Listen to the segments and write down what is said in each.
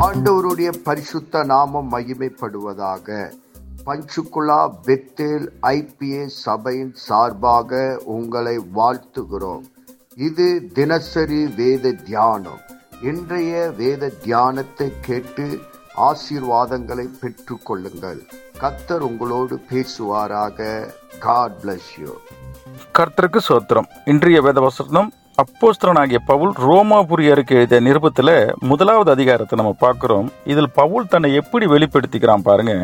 ஆண்டவருடைய பரிசுத்த நாமம் மகிமைப்படுவதாக. பஞ்சுகுலா பெத்தேல் ஐபிஏ சபையின் சார்பாக உங்களை வாழ்த்துகிறோம். இது தினசரி வேத தியானம். இன்றைய வேத தியானத்தை கேட்டு ஆசீர்வாதங்களை பெற்று கொள்ளுங்கள் கத்தர் உங்களோடு பேசுவாராக. காட் பிளஸ் யூ கர்த்தருக்கு சோத்திரம். இன்றைய வேத வசனம் அப்போஸ்தரனாகிய பவுல் ரோமாபுரியருக்கு எழுதிய நிருபத்தில் முதலாவது அதிகாரத்தை நம்ம பார்க்குறோம். இதில் பவுல் தன்னை எப்படி வெளிப்படுத்திக்கிறான் பாருங்க.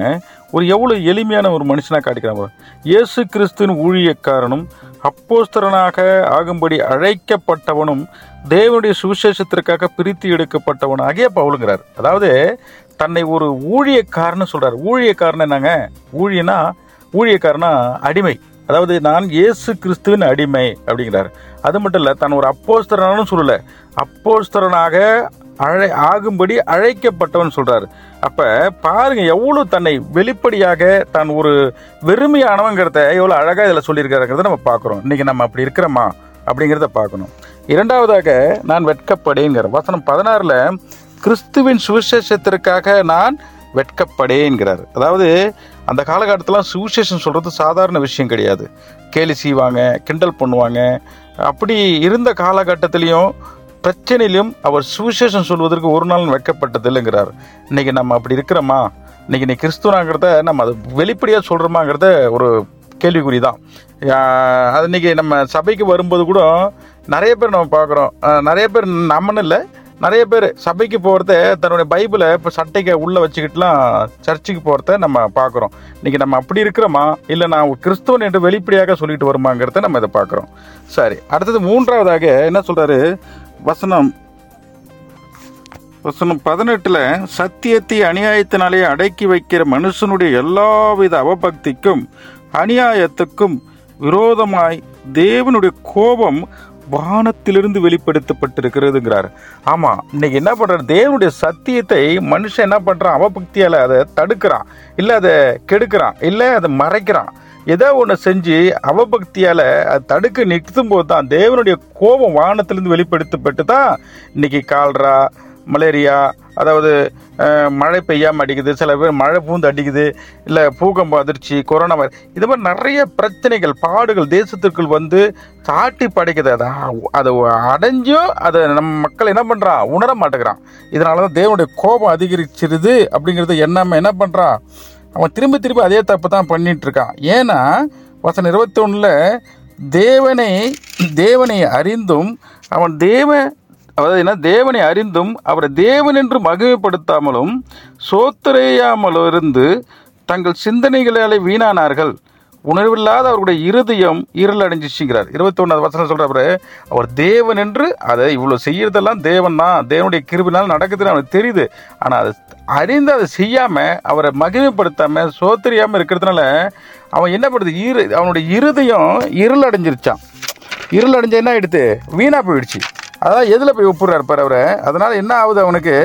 ஒரு எவ்வளோ எளிமையான ஒரு மனுஷனாக காட்டிக்கிறான் இயேசு கிறிஸ்துவின் ஊழியக்காரனும் அப்போஸ்தரனாக ஆகும்படி அழைக்கப்பட்டவனும் தேவனுடைய சுவிசேஷத்திற்காக பிரித்து எடுக்கப்பட்டவன் ஆகிய பவுலுங்கிறார். அதாவது தன்னை ஒரு ஊழியக்காரன்னு சொல்கிறார் ஊழியக்காரன் என்னங்க? ஊழியனா ஊழியக்காரனா அடிமை. அதாவது நான் இயேசு கிறிஸ்துவின் அடிமை அப்படிங்கிறார். அது மட்டும் இல்லை தான் ஒரு அப்போஸ்தரனும் சொல்லலை. அப்போஸ்தரனாக அழை ஆகும்படி அழைக்கப்பட்டவன் சொல்கிறார் அப்போ பாருங்க எவ்வளோ தன்னை வெளிப்படையாக தான் ஒரு வெறுமையானவங்கிறத எவ்வளோ அழகாக இதில் சொல்லியிருக்காருங்கிறத நம்ம பார்க்குறோம். இன்றைக்கி நம்ம அப்படி இருக்கிறோமா அப்படிங்கிறத பார்க்கணும். இரண்டாவதாக நான் வெட்கப்படேங்கிற வசனம் பதினாறில் கிறிஸ்துவின் சுவிசேஷத்திற்காக நான் வெட்கப்படேங்கிறார். அதாவது அந்த காலகட்டத்தில் சுவிசேஷன் சொல்கிறது சாதாரண விஷயம் கிடையாது. கேலி செய்வாங்க கிண்டல் பண்ணுவாங்க. அப்படி இருந்த காலகட்டத்திலையும் பிரச்சனையிலும் அவர் சுவிசேஷம் சொல்வதற்கு ஒரு நாள் வைக்கப்பட்டது இல்லைங்கிறார் இன்னைக்கு நம்ம அப்படி இருக்கிறோமா? இன்னைக்கு நீ கிறிஸ்துவனாங்கிறத நம்ம அதை வெளிப்படையாக சொல்கிறோமாங்கிறத ஒரு கேள்விக்குறி தான் அது இன்னைக்கு நம்ம சபைக்கு வரும்போது கூட நிறைய பேர் நம்ம பார்க்குறோம். நிறைய பேர் நம்மன்னு இல்லை நிறைய பேர் சபைக்கு போகிறத தன்னுடைய பைபிளை இப்போ சட்டைக்கு உள்ளே வச்சுக்கிட்டுலாம் சர்ச்சுக்கு போகிறத நம்ம பார்க்குறோம் இன்றைக்கி நம்ம அப்படி இருக்கிறோமா? இல்லை நான் கிறிஸ்துவன் என்று வெளிப்படையாக சொல்லிட்டு வருமாங்கிறத நம்ம இதை பார்க்குறோம் சரி அடுத்தது மூன்றாவதாக என்ன சொல்கிறாரு வசனம் வசனம் பதினெட்டில் சத்தியத்தை அநியாயத்தினாலே அடக்கி வைக்கிற மனுஷனுடைய எல்லாவித அவபக்திக்கும் அநியாயத்துக்கும் விரோதமாய் தேவனுடைய கோபம் வானத்திலிருந்து வெளிப்படுத்தப்பட்டிருக்கிறதுங்கிறார். ஆமா இன்னைக்கு என்ன பண்றாரு? தேவனுடைய சத்தியத்தை மனுஷன் என்ன பண்றான்? அவபக்தியால அதை தடுக்கிறான். இல்ல அதை கெடுக்கிறான். இல்ல அதை மறைக்கிறான். ஏதோ ஒன்று செஞ்சு அவபக்தியால் அது தடுக்க நிறுத்தும் போது தான் தேவனுடைய கோபம் வானத்திலிருந்து வெளிப்படுத்தப்பட்டு தான் இன்னைக்கு கால்ரா மலேரியா அதாவது மழை பெய்யாமல் அடிக்குது சில பேர் மழை பூந்து அடிக்குது இல்லை பூகம்ப அதிர்ச்சி கொரோனா வைரஸ் இது மாதிரி நிறைய பிரச்சனைகள் பாடுகள் தேசத்திற்குள் வந்து சாட்டி படைக்குது. அதை அதை அடைஞ்சும் அதை நம்ம மக்கள் என்ன பண்ணுறான் உணர மாட்டேங்கிறான். இதனால தான் தேவனுடைய கோபம் அதிகரிச்சிருது அப்படிங்கிறது எண்ணாம என்ன பண்ணுறான் அவன் திரும்ப திரும்ப அதே தப்பு தான் பண்ணிகிட்ருக்கான் ஏன்னா வசனம் இருபத்தி ஒன்றில் தேவனை தேவனை அறிந்தும் அவன் தேவ அதாவது என்ன? தேவனை அறிந்தும் அவரை தேவன் என்று மகிமைப்படுத்தாமலும் சோத்தரையாமலும் இருந்து தங்கள் சிந்தனைகளாலே வீணானார்கள். உணர்வில்லாத அவருடைய இருதயம் இருள் அடைஞ்சிச்சுங்கிறார். இருபத்தி ஒன்றாவது வசனம் சொல்றாரு அவர் தேவன் என்று அதை இவ்வளோ செய்யறதெல்லாம் தேவன் தான். தேவனுடைய கிருபினால் நடக்குதுன்னு அவனுக்கு தெரியுது. ஆனால் அதை அறிந்து அதை செய்யாமல் அவரை மகிமைப்படுத்தாமல் சோத்தரியாம இருக்கிறதுனால அவன் என்ன பண்ணுது? இரு அவனுடைய இருதயம் இருள் அடைஞ்சிருச்சான் இருள் அடைஞ்ச என்ன ஆகிடுது வீணாக போயிடுச்சு. அதான் எதில் போய் ஒப்புறாரு பாரு அவரை. அதனால் என்ன ஆகுது அவனுக்கு?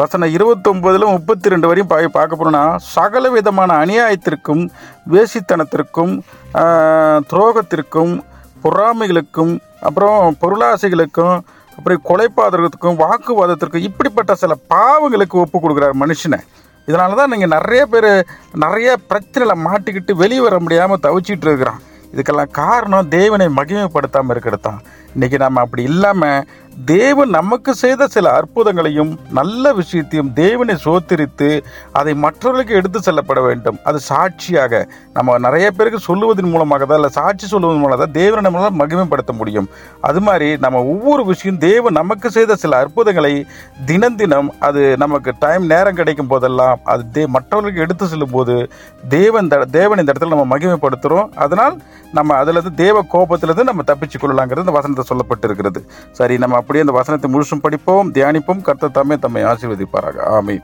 வசனம் இருபத்தொன்பதுல முப்பத்தி ரெண்டு வரையும் பா பார்க்க போகிறோன்னா சகல விதமான அநியாயத்திற்கும் வேசித்தனத்திற்கும் துரோகத்திற்கும் பொறாமைகளுக்கும் அப்புறம் பொருளாசைகளுக்கும் அப்புறம் கொலைபாதகத்துக்கும் வாக்குவாதத்திற்கும் இப்படிப்பட்ட சில பாவங்களுக்கு ஒப்பு கொடுக்குறாரு மனுஷனை. இதனால தான் நீங்கள் நிறைய பேர் நிறைய பிரச்சனையில் மாட்டிக்கிட்டு வெளியே வர முடியாமல் தவிச்சிட்டு இருக்கிறான். இதுக்கெல்லாம் காரணம் தேவனை மகிமைப்படுத்தாமல் இருக்கிறது தான். இன்றைக்கி நம்ம அப்படி இல்லாமல் தேவன் நமக்கு செய்த சில அற்புதங்களையும் நல்ல விஷயத்தையும் தேவனை சோத்திரித்து அதை மற்றவர்களுக்கு எடுத்து செல்லப்பட வேண்டும். அது சாட்சியாக நம்ம நிறைய பேருக்கு சொல்லுவதன் மூலமாக தான் இல்லை சாட்சி சொல்லுவதன் மூலமாக தான் தேவனை நம்மளால் மகிமைப்படுத்த முடியும். அது மாதிரி நம்ம ஒவ்வொரு விஷயம் தேவன் நமக்கு செய்த சில அற்புதங்களை தினம் தினம் அது நமக்கு டைம் நேரம் கிடைக்கும் போதெல்லாம் அது தே மற்றவர்களுக்கு எடுத்து செல்லும் போது தேவன் த- தேவன் இந்த இடத்துல நம்ம மகிமைப்படுத்துகிறோம் அதனால் நம்ம அதுலேருந்து தேவ கோபத்திலிருந்து நம்ம தப்பிச்சு கொள்ளலாங்கிறது இந்த வசனத்தை சொல்லப்பட்டிருக்கிறது. சரி நம்ம அப்படியே இந்த வசனத்தை முழுசும் படிப்போம் தியானிப்போம். கர்த்த தாமே தம்மை ஆசீர்வதிப்பாராக. ஆமை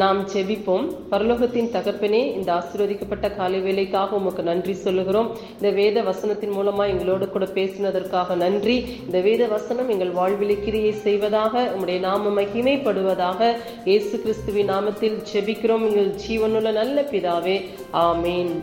நாம் செபிப்போம். பரலோகத்தின் தகப்பனே இந்த ஆசீர்வதிக்கப்பட்ட காலை வேலைக்காக உமக்கு நன்றி சொல்லுகிறோம். இந்த வேத வசனத்தின் மூலமா எங்களோடு கூட பேசினதற்காக நன்றி. இந்த வேத வசனம் எங்கள் வாழ்விலை கிரியை செய்வதாக உம்முடைய நாம மகிமைப்படுவதாக இயேசு கிறிஸ்துவின் நாமத்தில் செபிக்கிறோம். எங்கள் ஜீவனுள்ள நல்ல பிதாவே ஆமேன்.